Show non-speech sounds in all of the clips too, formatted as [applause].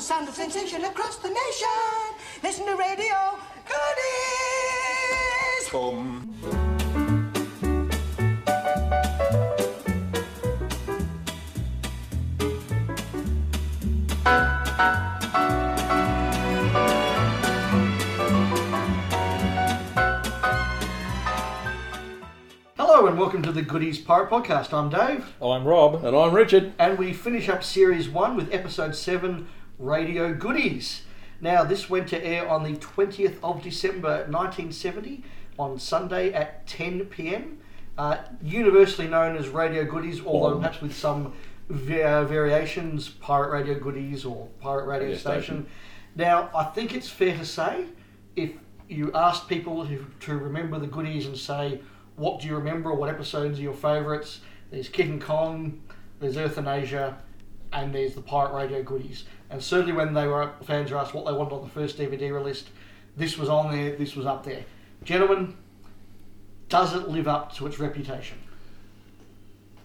the sound of sensation across the nation. Listen to radio goodies. Boom. Hello and welcome to the Goodies Pirate Podcast. I'm Dave, I'm Rob. And I'm Richard. and we finish up Series 1 with Episode 7 Radio Goodies. Now, this went to air on the 20th of December 1970 on Sunday at 10 pm. Uh, universally known as Radio Goodies, although perhaps with some va- variations Pirate Radio Goodies or Pirate Radio Station. Station. Now, I think it's fair to say if you asked people who, to remember the goodies and say, what do you remember or what episodes are your favourites? There's Kitten Kong, there's Earthanasia, and there's the Pirate Radio goodies. And certainly when they were fans were asked what they wanted on the first DVD release, this was on there, this was up there. Gentlemen, does it live up to its reputation?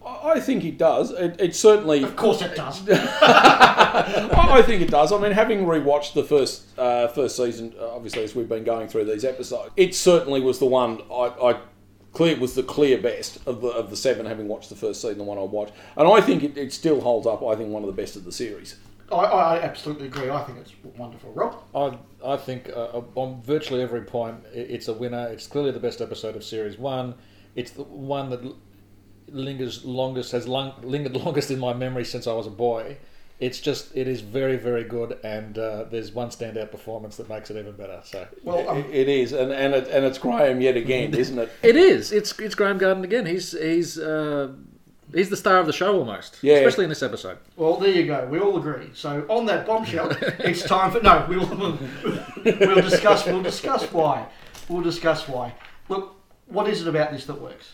I think it does. It, it certainly. Of course it does. [laughs] I I think it does. I mean, having rewatched the first uh, first season, uh, obviously as we've been going through these episodes, it certainly was the one I, I clear was the clear best of the of the seven. Having watched the first season, the one I watched, and I think it, it still holds up. I think one of the best of the series. I, I absolutely agree. I think it's wonderful. Rob? I, I think uh, on virtually every point, it's a winner. It's clearly the best episode of Series 1. It's the one that lingers longest, has lung, lingered [laughs] longest in my memory since I was a boy. It's just, it is very, very good, and uh, there's one standout performance that makes it even better. So Well, um, It- it is, and and it, and it's Graeme yet again, isn't it? It is. It's it's Graeme Garden again. He's he's uh, he's the star of the show almost. Yeah. Especially in this episode. Well, there you go. We all agree. So on that bombshell, it's time for no. We'll [laughs] we'll discuss. We'll discuss why. We'll discuss why. Look, what is it about this that works?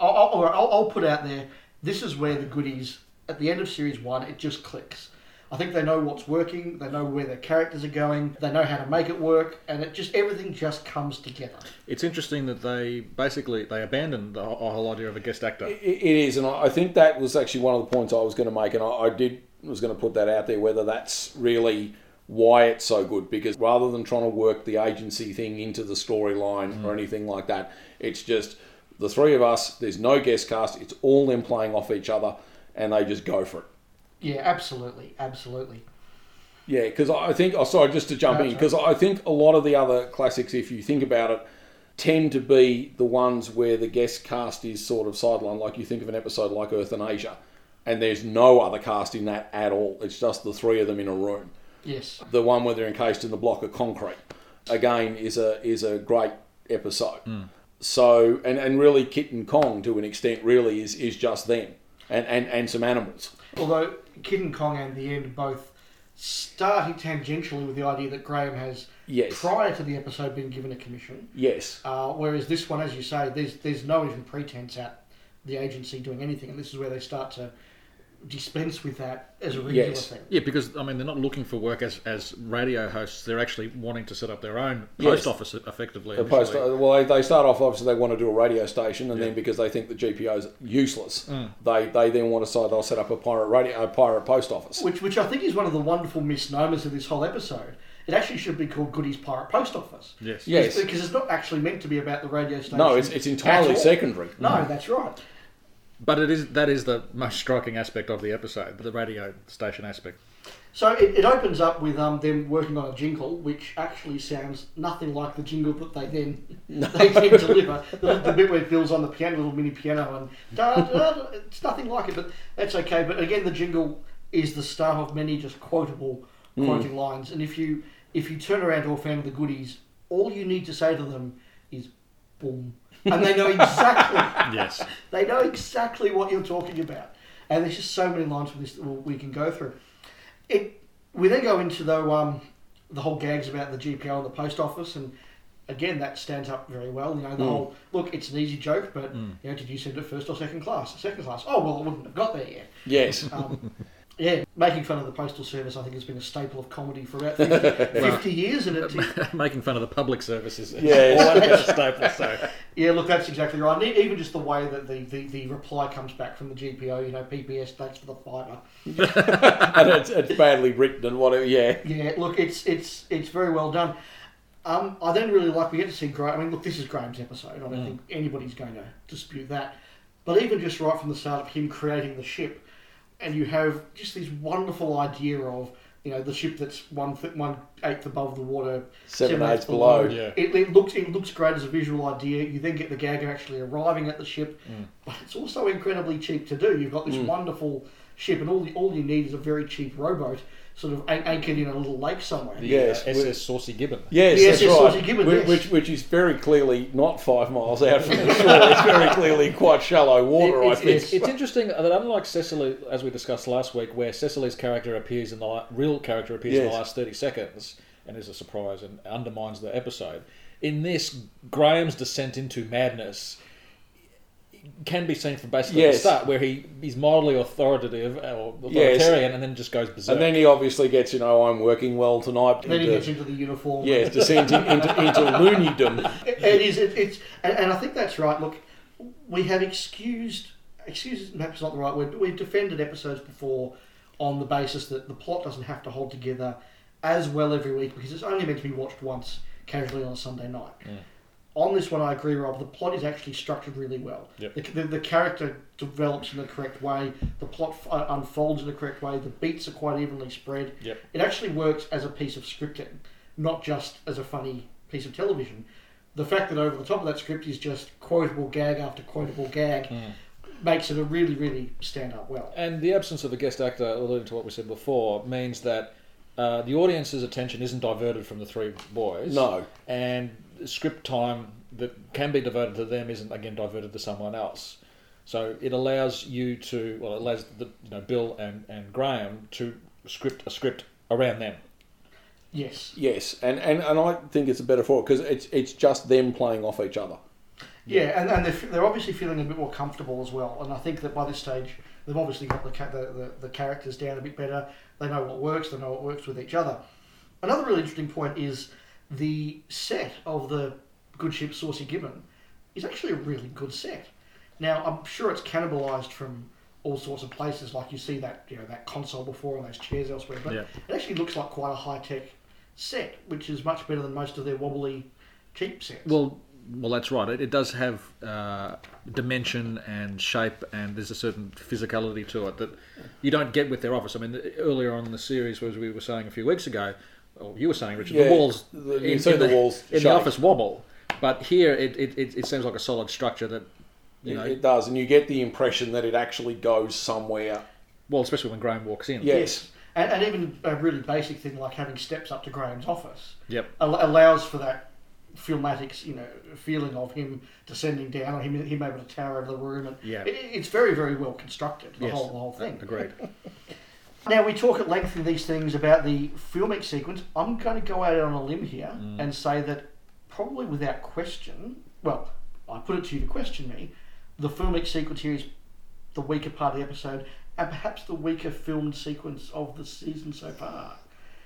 I'll, I'll, I'll, I'll put out there. This is where the goodies at the end of series one. It just clicks. I think they know what's working. They know where their characters are going. They know how to make it work, and it just everything just comes together. It's interesting that they basically they abandoned the whole, whole idea of a guest actor. It it is, and I I think that was actually one of the points I was going to make, and I, I did was going to put that out there whether that's really why it's so good because rather than trying to work the agency thing into the storyline or mm. anything like that, it's just the three of us. There's no guest cast. It's all them playing off each other, and they just go for it. Yeah, absolutely, absolutely. Yeah, because I think. Oh, sorry, just to jump in, because I think a lot of the other classics, if you think about it, tend to be the ones where the guest cast is sort of sidelined. Like you think of an episode like Earthanasia, and there's no other cast in that at all. It's just the three of them in a room. Yes. The one where they're encased in the block of concrete, again, is a is a great episode. Hmm. So, and, and really, Kitten Kong to an extent really is, is just them and, and, and some animals. Although Kitten Kong and the end both starting tangentially with the idea that Graeme has Yes. prior to the episode been given a commission, Yes. uh, whereas this one, as you say, there's there's no even pretense at the agency doing anything, and this is where they start to dispense with that as a regular Yes. thing. Yeah, because I mean they're not looking for work as, as radio hosts. They're actually wanting to set up their own Yes. post office effectively. The post, uh, well, they, they start off obviously they want to do a radio station, and then because they think the GPO is useless, hmm. they, they then want to say they'll set up a pirate radio, a pirate post office. Which, which I think is one of the wonderful misnomers of this whole episode. It actually should be called Goody's Pirate Post Office. yes. Yes. Because it's not actually meant to be about the radio station. No, it's, it's entirely secondary. No, that's right. But it is that is the most striking aspect of the episode, the radio station aspect. So it, it opens up with um, them working on a jingle, which actually sounds nothing like the jingle that they then [laughs] they then deliver. The, the bit where Bill's on the piano, little mini piano, and da, da, da, da, it's nothing like it, but that's okay. But again, the jingle is the start of many just quotable quoting lines, and if you if you turn around to a fan of the goodies, all you need to say to them is "boom," and they know exactly [laughs] Yes. they know exactly what you're talking about. And there's just so many lines from this that we can go through. It we then go into the um, the whole gags about the GPO and the post office, and again that stands up very well. You know the whole look. It's an easy joke, but you know, did you send it first or second class? Second class. Oh well, I wouldn't have got there yet. Yes. [laughs] Um, yeah, making fun of the postal service, I think, has been a staple of comedy for about 50, [laughs] 50 years, and it Making fun of the public services. Yes. All over the staple, so. Yeah, look, that's exactly right. And even just the way that the, the, the reply comes back from the GPO, you know, PPS stands for the fibre. [laughs] and it's, it's badly written and whatever. Yeah, Yeah, look, it's it's it's very well done. Um, I then really like we get to see Graeme. I mean, look, this is Graeme's episode. I don't think anybody's going to dispute that. But even just right from the start of him creating the ship, and you have just this wonderful idea of you know the ship that's one th- one eighth above the water, Seven eighths below. Yeah. It, it looks it looks great as a visual idea. You then get the gag of actually arriving at the ship, mm. but it's also incredibly cheap to do. You've got this mm. wonderful ship, and all the, all you need is a very cheap rowboat, sort of anchored in a little lake somewhere. Yes, Uh, we- SS Saucy Gibbon. Yes, The that's SS right. Saucy Gibbon, which, yes. which which is very clearly not five miles out from the shore. it's very clearly quite shallow water. It- I think. it's- It's interesting that unlike Cecily, as we discussed last week, where Cecily's character appears in the real character appears in the last thirty seconds and is a surprise and undermines the episode. In this, Graeme's descent into madness can be seen from basically Yes. the start, where he he's mildly authoritative or Yes. authoritarian, and then just goes berserk. and then he obviously gets, you know, I'm working well tonight. Then he gets into the uniform. yes, descends in- into, into [laughs] loonydom. It it is. It, it's, and, and I think that's right. Look, we have excused. Excused, perhaps not the right word, but we've defended episodes before on the basis that the plot doesn't have to hold together as well every week because it's only meant to be watched once casually on a Sunday night. On this one, I agree, Rob. The plot is actually structured really well. Yep. The, the, the character develops in the correct way. The plot f- uh, unfolds in the correct way. The beats are quite evenly spread. Yep. It actually works as a piece of scripting, not just as a funny piece of television. The fact that over the top of that script is just quotable gag after quotable gag makes it a really, really stand up well. And the absence of a guest actor, alluding to what we said before, means that uh, the audience's attention isn't diverted from the three boys. No. And script time that can be devoted to them isn't again diverted to someone else. So it allows you to, well, it allows the, you know Bill and, and Graeme to script a script around them. Yes. Yes, and, and, and I think it's a better for it because it's it's just them playing off each other. Yeah, and, and they're, they're obviously feeling a bit more comfortable as well. And I think that by this stage, they've obviously got the, ca- the, the, the characters down a bit better. They know what works, they know what works with each other. Another really interesting point is the set of the good ship Saucy Gibbon is actually a really good set. Now, I'm sure it's cannibalised from all sorts of places, like you see that you know that console before and those chairs elsewhere, but Yeah. it actually looks like quite a high tech set, which is much better than most of their wobbly cheap sets. Well, well, that's right. It, it does have uh, dimension and shape, and there's a certain physicality to it that you don't get with their office. I mean, earlier on in the series, as we were saying a few weeks ago, or you were saying, Richard, Yeah, the walls the- you see the walls in the office wobble, but here it, it, it, it seems like a solid structure that you It, know. it does, and you get the impression that it actually goes somewhere. well, especially when Graeme walks in. Yes. And, and even a really basic thing like having steps up to Graeme's office Yep. al- allows for that filmatic, you know, feeling of him descending down or him, him able to tower over the room. And Yeah. it, it's very, very well constructed, the, Yes. whole, the whole thing. Agreed. [laughs] Now, we talk at length in these things about the filmic sequence. I'm going to go out on a limb here Mm. and say that probably without question, well, I put it to you to question me, the filmic sequence here is the weaker part of the episode and perhaps the weaker filmed sequence of the season so far.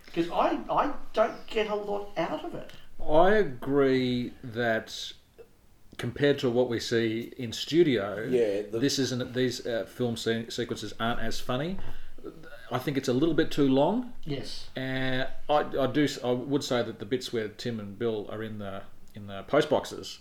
Because I, I don't get a lot out of it. I agree that compared to what we see in studio, Yeah, the- this isn't. These uh, film se- sequences aren't as funny. I think it's a little bit too long. Yes. And I, I do. I would say that the bits where Tim and Bill are in the in the post boxes,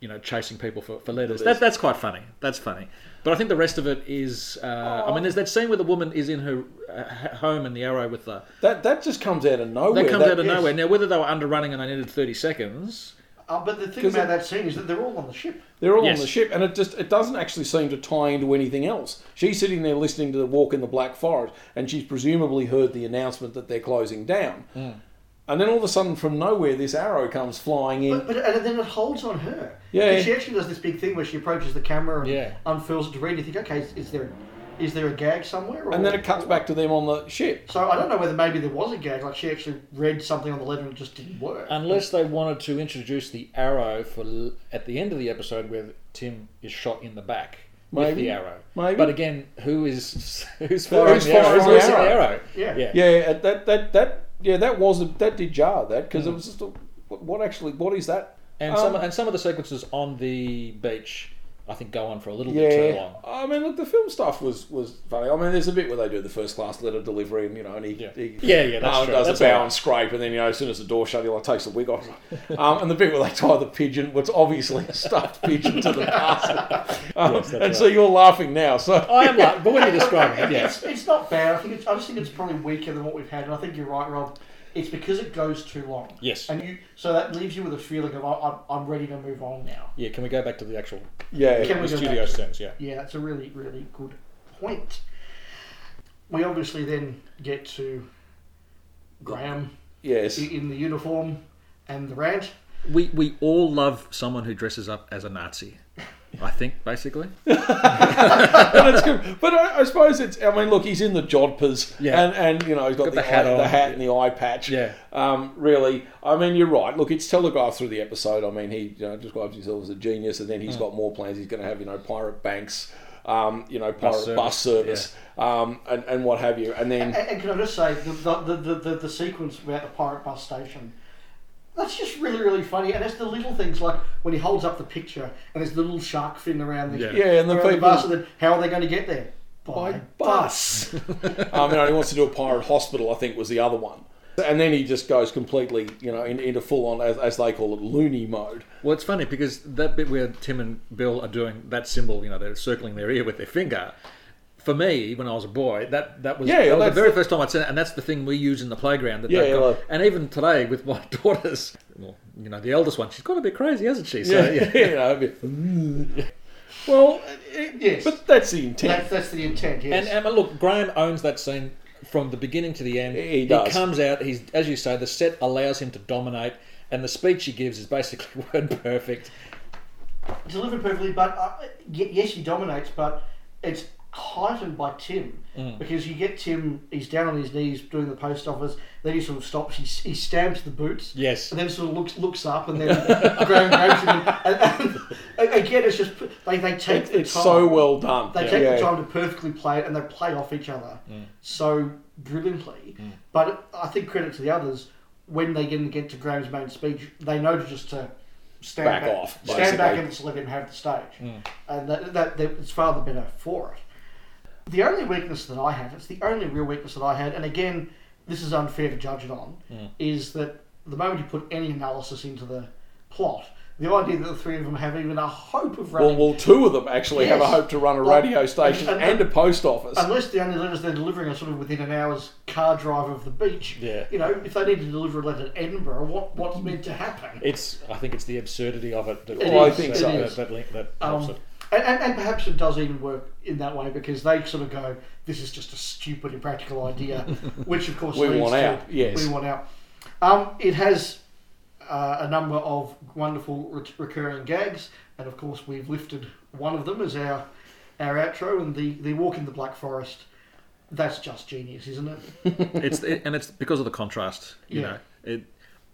you know, chasing people for, for letters. That, that's quite funny. That's funny. But I think the rest of it is. Uh, I mean, there's that scene where the woman is in her uh, home and the arrow with the. That that just comes out of nowhere. That comes out of yes. nowhere. Now, whether they were underrunning and they needed 30 seconds, Uh, but the thing about it- that scene is that they're all on the ship. They're all Yes. on the ship, and it just it doesn't actually seem to tie into anything else. She's sitting there listening to the Walk in the Black Forest, and she's presumably heard the announcement that they're closing down. Hmm. And then all of a sudden, from nowhere, this arrow comes flying in. But, but and then it holds on her. Yeah. She actually does this big thing where she approaches the camera and Yeah. unfurls it to read. You think, okay, is, is there is there a gag somewhere? Or, and then it cuts back to them on the ship. So I don't know whether maybe there was a gag, like she actually read something on the letter and it just didn't work. unless they wanted to introduce the arrow for l- at the end of the episode where Tim is shot in the back with the arrow. Maybe. But again, who is [laughs] who's firing Who's the arrow? Who's the arrow? arrow? Yeah. yeah. Yeah, that that that yeah, that was a, that did jar that because it was just a, what what actually what is that And Um, some and some of the sequences on the beach, I think, go on for a little bit too long. I mean, look, the film stuff was, was funny. I mean, there's a bit where they do the first class letter delivery, and you know, and he, Yeah. he Yeah, yeah, that's um, true. does That's a bow all right. and scrape, and then you know, as soon as the door shut, he like takes the wig off. Um, and the bit where they tie the pigeon, what's obviously a stuffed pigeon to the parcel, [laughs] um, Yes, that's and so you're laughing now. So I am like, but when you describe it, yeah, It's, it's not bad. I think it's, I just think it's probably weaker than what we've had. And I think you're right, Rob. It's because it goes too long. Yes. And you so that leaves you with a feeling of I, I'm, I'm ready to move on now. yeah. Can we go back to the actual yeah, Can we the go studio back? scenes? Yeah. Yeah, it's a really really good point. We obviously then get to Graeme yes, i- in the uniform and the rant. We we all love someone who dresses up as a Nazi. I think basically. [laughs] and it's good. But I, I suppose it's. I mean, look, he's in the jodhpurs, Yeah. and and you know he's got, Got the, the hat eye, the on. hat and the eye patch. Yeah. Um, really, I mean, you're right. Look, it's telegraphed through the episode. I mean, he you know, describes himself as a genius, and then he's got more plans. He's going to have you know pirate banks. Um, you know, pirate Bus bus service, service, um, and, and what have you. And then, And, and can I just say the the, the, the, the the sequence about the pirate bus station. That's just really, really funny, and it's the little things like when he holds up the picture and there's the little shark fin around the Yeah. Yeah, and the around people- bus, and then how are they going to get there? by bus. um, you know, he wants to do a pirate hospital. I think was the other one. And then he just goes completely, you know, in, into full on, as, as they call it, loony mode. Well, it's funny because that bit where Tim and Bill are doing that symbol, you know, they're circling their ear with their finger. For me, when I was a boy, that that was, Yeah, that was the very the- first time I'd seen it, and that's the thing we use in the playground. That Yeah, they've like- and even today with my [laughs] daughters, well, you know, the eldest one, she's got a bit crazy, hasn't she? So, Yeah, [laughs] yeah. you know, a bit, well, it, Yes. but that's the intent. That's, that's the intent, yes. And, and look, Graeme owns that scene from the beginning to the end. He does. he comes out. He's as you say, the set allows him to dominate, and the speech he gives is basically [laughs] word perfect. delivered perfectly, but uh, yes, he dominates, but it's heightened by Tim Mm. because you get Tim. He's down on his knees doing the post office. Then he sort of stops. He, he stamps the boots. Yes. And then sort of looks looks up, and then [laughs] Graeme grabs him. And, and, and again, it's just they, they take It- the it's time. so well done. They Yeah. take Yeah. the time to perfectly play it, and they play off each other mm. so brilliantly. Mm. But I think credit to the others when they get, get to Graeme's main speech, they know just to stand Back back, off, stand back, and just let him have the stage, mm. and that, that, that it's far the better for it. The only weakness that I have, it's the only real weakness that I had, and again, this is unfair to judge it on, is that the moment you put any analysis into the plot, the idea that the three of them have even a hope of running Well, well, two of them actually have a hope to run a Like, radio station and- and, and- a post office. Unless the only letters they're delivering are sort of within an hour's car drive of the beach. Yeah. You know, if they need to deliver a letter to Edinburgh, what what's meant to happen? It's. I think it's the absurdity of it. That, It Oh, I think it so. That, is. that, that Um, helps it. And, and, and perhaps it does even work in that way because they sort of go, "This is just a stupid, impractical idea," [laughs] which of course We leads want to, out, yes. we want out. Um, it has uh, a number of wonderful re- recurring gags, and of course we've lifted one of them as our our outro, and the the walk in the Black Forest. That's just genius, isn't it? [laughs] it's it, and it's because of the contrast. You Yeah. know, it,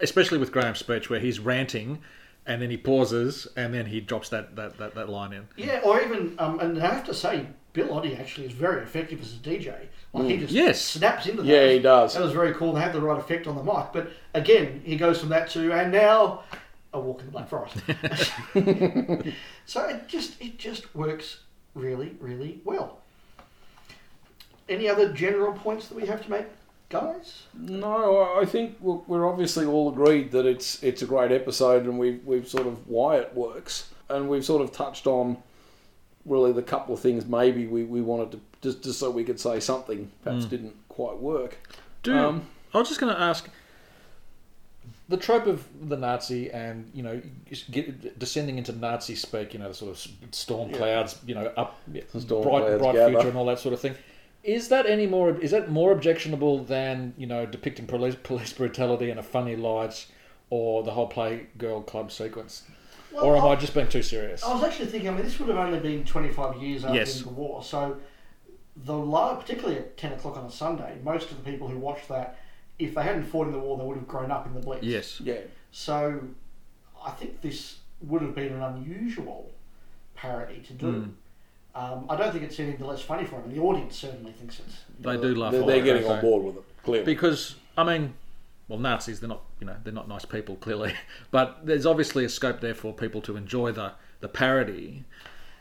especially with Graeme's speech where he's ranting, and then he pauses, and then he drops that that, that, that line in. Yeah, or even, um, and I have to say, Bill Oddie actually is very effective as a DJ. Like he just Yes. snaps into that. Yeah, he does. That was very cool. They had the right effect on the mic. But again, he goes from that to and now a walk in the Black Forest. [laughs] so it just it just works really really well. Any other general points that we have to make, guys? No, I think we're we're obviously all agreed that it's it's a great episode, and we've we've sort of why it works, and we've sort of touched on really the couple of things maybe we, we wanted to just just so we could say something perhaps didn't quite work. Do Um, I was just going to ask the trope of the Nazi and you know get, descending into Nazi speak, you know, the sort of storm clouds, you know, up Storm bright clouds bright gather. future and all that sort of thing. Is that any more? Is that more objectionable than you know depicting police police brutality in a funny light, or the whole Playgirl Club sequence? or am I just being too serious? I was actually thinking. I mean, this would have only been 25 years after Yes. the war, so the la particularly at 10 o'clock on a Sunday, most of the people who watched that, if they hadn't fought in the war, they would have grown up in the Blitz. yes. yeah, So I think this would have been an unusual parody to do. Hmm. Um, I don't think it's any the less funny for them. The audience certainly thinks it's. They do laugh. they're, they're getting on board with it clearly. because I mean, well, Nazis. They're not, you know, they're not nice people, clearly. [laughs] But there's obviously a scope there for people to enjoy the the parody.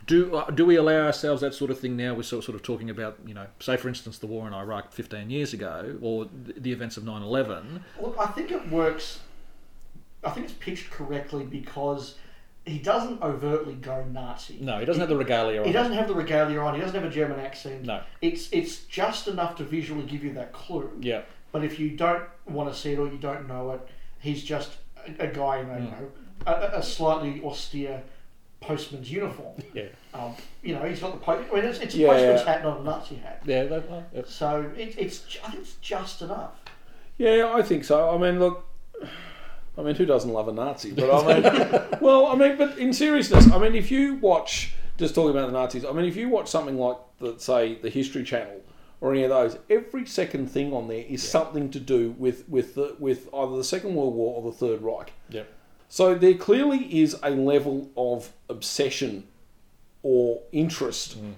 Do uh, do we allow ourselves that sort of thing now? We're sort sort of talking about, you know, say for instance, the war in Iraq 15 years ago, or the events of 9/11. Look, I think it works. I think it's pitched correctly because he doesn't overtly go Nazi. No, he doesn't have the regalia. On. He doesn't have the regalia on. He doesn't have a German accent. No. It's it's just enough to visually give you that clue. Yeah. But if you don't want to see it or you don't know it, he's just a, a guy in a, you Mm. know, a, a slightly austere postman's uniform. [laughs] Yeah. Um, you know, he's got the po- I mean, it's, it's a Yeah. postman's hat, not a Nazi hat. Yeah. That, uh, yeah. So it, it's I think it's just enough. Yeah, I think so. I mean, look, I mean, who doesn't love a Nazi? But I mean, [laughs] well, I mean, but in seriousness, I mean, if you watch, just talking about the Nazis, I mean, if you watch something like, the, say, the History Channel or any of those, every second thing on there is something to do with with the, with either the Second World War or the Third Reich. Yeah. So there clearly is a level of obsession or interest mm.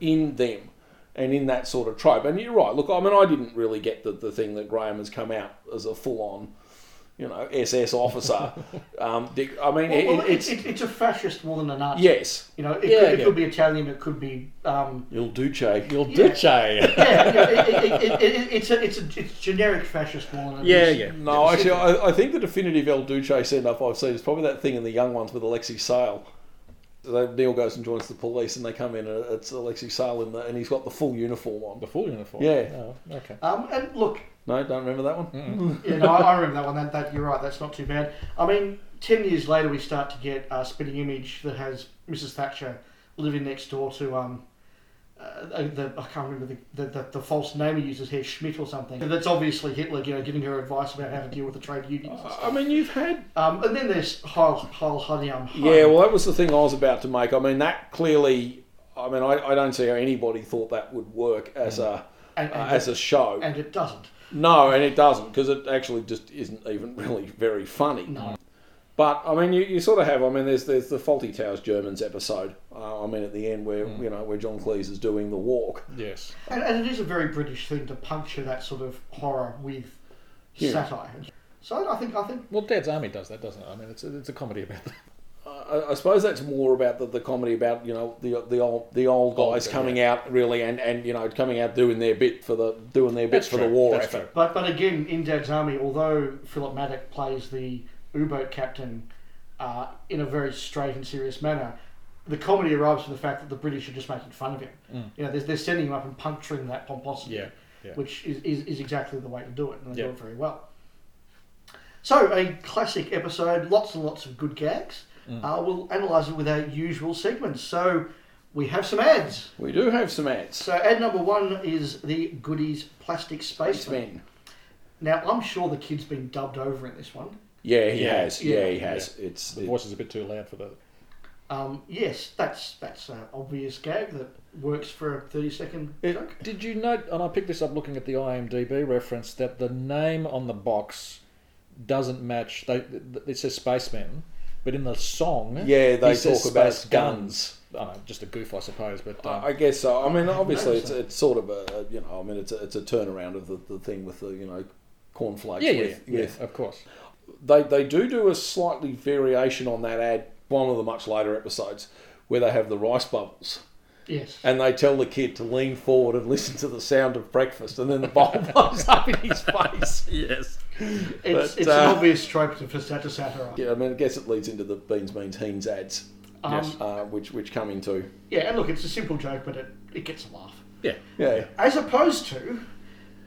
in them and in that sort of trope. And you're right. Look, I mean, I didn't really get the, the thing that Graeme has come out as a full on, you know, SS officer. [laughs] um, Dick- I mean, Well, it, well, it's, it's, it's a fascist more than a Nazi. yes, You know, it, Yeah, could, it yeah. could be Italian, it could be. Um, Il Duce. You'll Yeah. Duce. yeah, yeah it, it, it, it, it's a it's a it's generic fascist more than. it Yeah, is- yeah. No, actually, I, I think the definitive El Duce send up I've seen is probably that thing in the young ones with Alexei Sayle. They, Neil goes and joins the police, and they come in, and it's Alexei Sayle, in the, and he's got the full uniform on. The full uniform. Yeah. Oh, okay. Um, and look, No, don't remember that one. [laughs] yeah, no, I, I remember that one. That, that you're right. That's not too bad. I mean, ten years later, we start to get a Spitting Image that has Mrs. Thatcher living next door to um, uh, the I can't remember the, the, the, the false name he uses here, Schmidt or something. That's obviously Hitler, you know, giving her advice about how to deal with the trade unions. and. I mean, you've had Um, and then there's Heil Heil Hadiam. Yeah, well, that was the thing I was about to make. I mean, that clearly. I mean, I, I don't see how anybody thought that would work as a and, uh, and, as a show. and it doesn't. No, and it doesn't because it actually just isn't even really very funny. No. But I mean, you, you sort of have. I mean, there's there's the Fawlty Towers Germans episode. Uh, I mean, at the end where you know where John Cleese is doing the walk. Yes. And, and it is a very British thing to puncture that sort of horror with Yeah. satire. So I think I think Well, Dad's Army does that, doesn't it? I mean, it's a, it's a comedy about that. I, I suppose that's more about the, the comedy about you know the the old the old Old guys guy, coming out really and, and you know coming out doing their bit for the doing their bit That's for the war That's effort. true. But but again, in Dad's Army, although Philip Madoc plays the U-boat captain uh, in a very straight and serious manner, the comedy arrives from the fact that the British are just making fun of him. Mm. You know, they're, they're sending him up and puncturing that pomposity, Yeah. Yeah. which is, is, is exactly the way to do it, and they Yeah. do it very well. So a classic episode, lots and lots of good gags. Mm. Uh, we'll analyse it with our usual segments. So we have some ads. We do have some ads. So ad number one is the Goodies Plastic Spaceman. Spaceman. Now, I'm sure the kid's been dubbed over in this one. Yeah, he Yeah, has. Yeah, yeah, he has. It's The voice is a bit too loud for that. Um, yes, that's that's an obvious gag that works for a 30 second joke. Did you note, and I picked this up looking at the IMDb reference, that the name on the box doesn't match. They, it says Spacemen, but in the song, yeah. They he says talk about Space guns. I know, just a goof, I suppose. But um, I I guess so. I mean, I obviously, it's it's sort of a a, you know. I mean, it's a, it's a turnaround of the, the thing with the you know cornflakes. yeah, yeah, with, yeah, of course. They they do do a slightly variation on that ad. One of the much later episodes where they have the rice bubbles. Yes. And they tell the kid to lean forward and listen to the sound of breakfast, and then the bowl [laughs] blows up in his face. Yes. It's, but, it's uh, an obvious trope to, for sat- satire. Yeah, I mean, I guess it leads into the Beanz Meanz Heinz ads, Um, Yes. uh, which which come into yeah, and look, it's a simple joke, but it, it gets a laugh. Yeah. yeah. As opposed to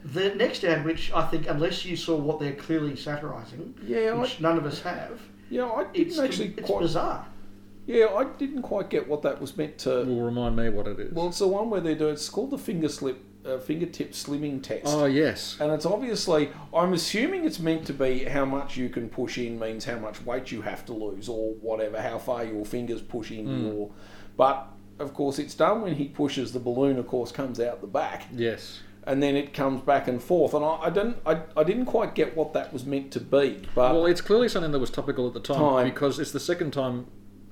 the next ad, which I think, unless you saw what they're clearly satirising, Yeah, I, which none of us have, yeah, I didn't it's, actually it's quite. bizarre. Yeah, I didn't quite get what that was meant to. Will remind me what it is. Well, it's the one where they do. It's called the finger slip, uh, fingertip slimming test. oh yes. And it's obviously, I'm assuming it's meant to be how much you can push in means how much weight you have to lose, or whatever, how far your fingers push in Mm. your. But of course, it's done when he pushes the balloon. Of course, comes out the back, Yes. and then it comes back and forth. And I, I didn't, I, I didn't quite get what that was meant to be. But Well, it's clearly something that was topical at the time, Time. because it's the second time.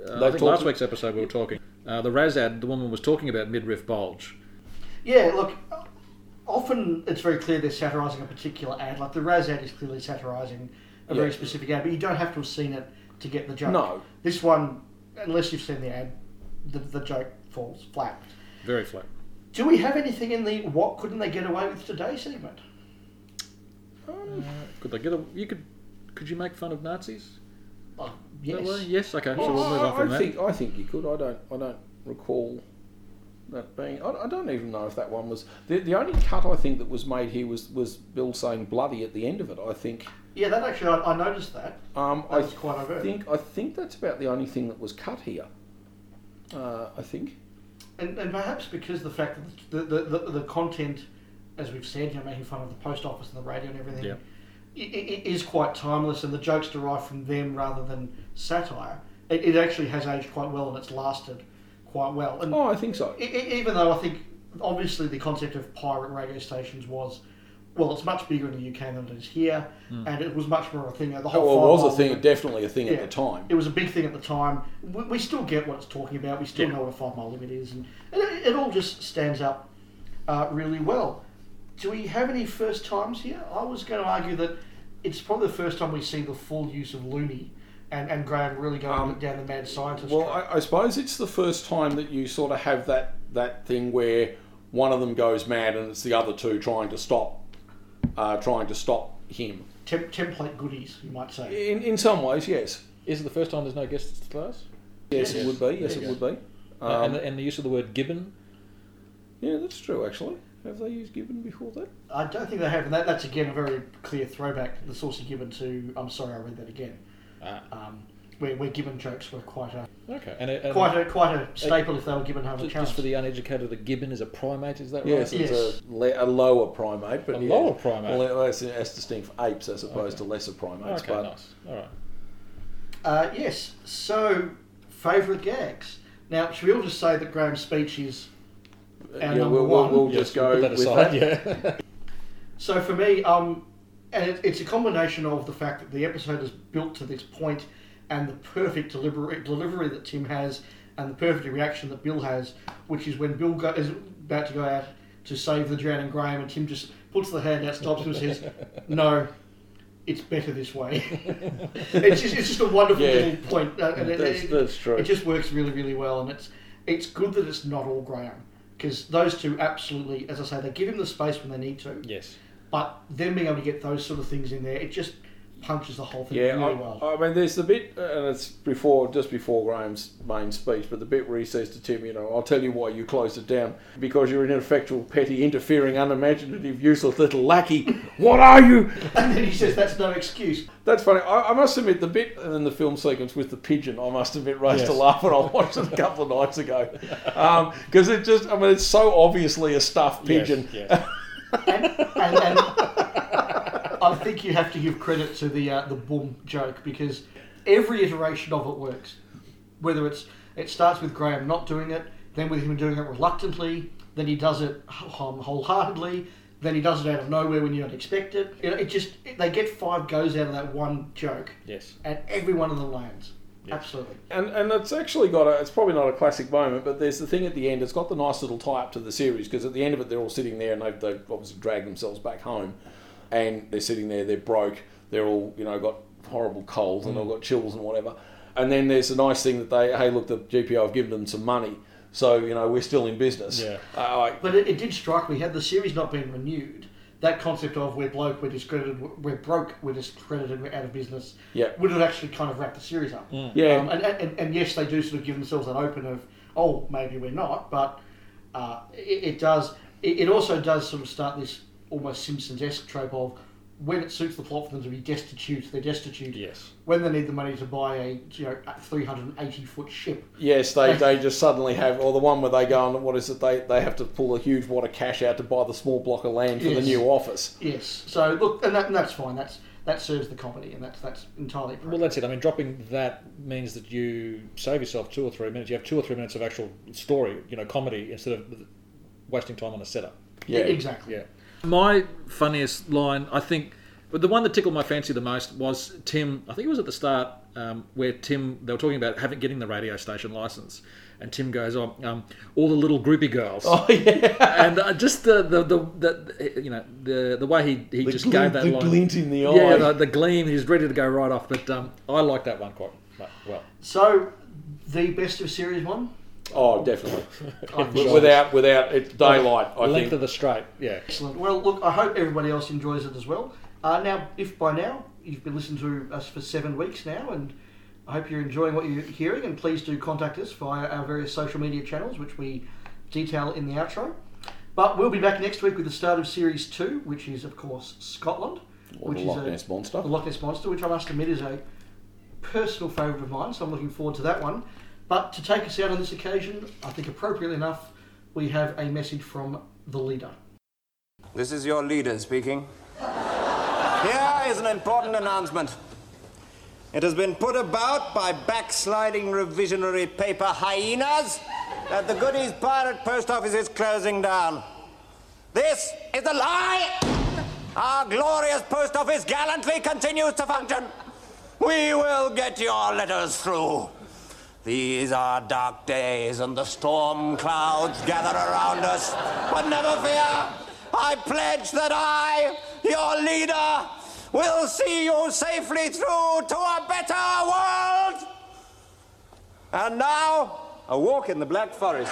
Uh, I They've think last week's episode we were talking. Uh, the Razad, the woman was talking about midriff bulge. Yeah, look, often it's very clear they're satirising a particular ad. Like the Raz ad is clearly satirising a very specific ad, but you don't have to have seen it to get the joke. No. This one, unless you've seen the ad, the, the joke falls flat. Very flat. Do we have anything in the what couldn't they get away with today segment? Uh, could they get a? You could. Could you make fun of Nazis? Oh, yes. Yes. Okay. so Well, we'll move on I, from I that. think I think you could. I don't I don't recall that being. I, I don't even know if that one was the the only cut I think that was made here was was Bill saying bloody at the end of it. I think. Yeah, that actually, I, I noticed that. Um, That I was quite overt. think I think that's about the only thing that was cut here. Uh, I think. And, and perhaps because the fact that the, the, the, the content, as we've said, you know, making fun of the post office and the radio and everything, Yeah. i- i- i- quite timeless, and the jokes derive from them rather than satire. It, it actually has aged quite well, and it's lasted quite well. And Oh, I think so. e- even though I think, obviously, the concept of pirate radio stations was, well, it's much bigger in the UK than it is here, and it was much more of a thing. The whole Oh, well, it was a thing, limit- definitely a thing Yeah. at the time. it was a big thing at the time. We, we still get what it's talking about. We still Yeah. know what a five mile limit is, and it, it all just stands up uh, really well. Do we have any first times here? I was going to argue that it's probably the first time we see the full use of Looney and, and Graeme really going Um, down the mad scientist. Well, track. I, I suppose it's the first time that you sort of have that that thing where one of them goes mad and it's the other two trying to stop, uh, trying to stop him. Tem- template goodies, you might say. In in some ways, yes, Is it the first time there's no guest stars? yes, Yes. it would be. Yes, it you would be. Uh, Um, and, the, and the use of the word gibbon. yeah, that's true. Actually, have they used Gibbon before that? I don't think they have, and that, that's again a very clear throwback, the Saucy Gibbon to I'm sorry, I read that again. Ah, Um, where, where Gibbon jokes were quite a okay. And, and quite a quite a staple if they were given half a just, chance. just for the uneducated, a gibbon is a primate. Is that Yes, right? it's Yes. a, le- a lower primate, but A yeah. lower primate? Well, as, as distinct from apes as opposed Okay. to lesser primates. Okay, but nice. All right. Uh, yes. So, favourite gags. Now, should we all just say that Graeme's speech is our yeah, number we'll, we'll, we'll Yes, just we'll go put that with that. Yeah. [laughs] So for me, um, and it, it's a combination of the fact that the episode is built to this point, and the perfect delivery delivery that Tim has, and the perfect reaction that Bill has, which is when Bill go, is about to go out to save the drowning Graeme, and Tim just puts the hand out, stops him, and says, [laughs] "No." It's better this way. [laughs] it's just it's just a wonderful Yeah. little point. uh, and it- That's, it- that's true. it just works really, really well, and it's it's good that it's not all Graeme because those two absolutely, as I say, they give him the space when they need to. yes. But then being able to get those sort of things in there, it just punches the whole thing Yeah, really I, well. I mean, there's the bit, uh, and it's before, just before Graeme's main speech, but the bit where he says to Tim, you know, I'll tell you why you closed it down because you're an ineffectual, petty, interfering, unimaginative, useless little lackey. What are you? [laughs] and then he says that's no excuse. That's funny. I, I must admit, the bit in the film sequence with the pigeon, I must admit, raised a laugh when I watched it a couple of nights ago. Because it just, I mean, it's so obviously a stuffed pigeon. Yes, yes. [laughs] [laughs] And, and, and I think you have to give credit to the uh, the boom joke because every iteration of it works. Whether it's it starts with Graeme not doing it, then with him doing it reluctantly, then he does it wh- wholeheartedly, then he does it out of nowhere when you don't expect it. You know, it just it, they get five goes out of that one joke, yes. and every one of them lands. Yes. Absolutely. And and it's actually got a. It's probably not a classic moment, but there's the thing at the end. It's got the nice little tie up to the series because at the end of it, they're all sitting there and they've, they've obviously dragged themselves back home, and they're sitting there. They're broke. They're all you know got horrible colds and they've got chills and whatever. And then there's a nice thing that they hey look the GPO have given them some money, so you know we're still in business. Yeah. Uh, like, But it, it did strike me, had the series not been renewed, that concept of we're bloke, we're discredited, we're broke, we're discredited, we're out of business, Yeah. would have actually kind of wrapped the series up. Yeah. Um, and, and, and yes, they do sort of give themselves that open of, oh, maybe we're not, but uh, it, it does, it, it also does sort of start this almost Simpsons esque trope of when it suits the plot for them to be destitute, they're destitute. Yes. When they need the money to buy a you know 380 foot ship, Yes, they, they just suddenly have, or the one where they go and what is it? They they have to pull a huge wad of cash out to buy the small block of land for the new office. yes. So look, and, that, and that's fine. That's that serves the comedy, and that's that's entirely. Well, that's it. I mean, dropping that means that you save yourself two or three minutes. You have two or three minutes of actual story, you know, comedy instead of wasting time on a setup. Yeah, exactly. Yeah. My funniest line, I think, But the one that tickled my fancy the most was Tim. I think it was at the start um, where Tim they were talking about having getting the radio station license, and Tim goes on um, all the little groupie girls. Oh [laughs] yeah. and uh, just the the, the the you know the the way he he The just glint- gave that the line. glint in the yeah, eye. the, the gleam. He's ready to go right off. But um, I like that one quite well. So, the best of series one. Oh, definitely. [laughs] I'm W- sure. Without without it's daylight, I Length think. of the straight. Yeah. Excellent. Well, look, I hope everybody else enjoys it as well. Uh, now, if by now you've been listening to us for seven weeks now, and I hope you're enjoying what you're hearing, and please do contact us via our various social media channels, which we detail in the outro. But we'll be back next week with the start of Series 2, which is, of course, Scotland. Or the which Loch is a, Ness Monster. The Loch Ness Monster, which I must admit is a personal favourite of mine, so I'm looking forward to that one. But to take us out on this occasion, I think appropriately enough, we have a message from the leader. This is your leader speaking. Here is an important announcement. It has been put about by backsliding revisionary paper hyenas that the Goodies Pirate Post Office is closing down. This is a lie! Our glorious post office gallantly continues to function. We will get your letters through. These are dark days and the storm clouds gather around us. But never fear, I pledge that I, your leader, will see you safely through to a better world. And now, a walk in the Black Forest.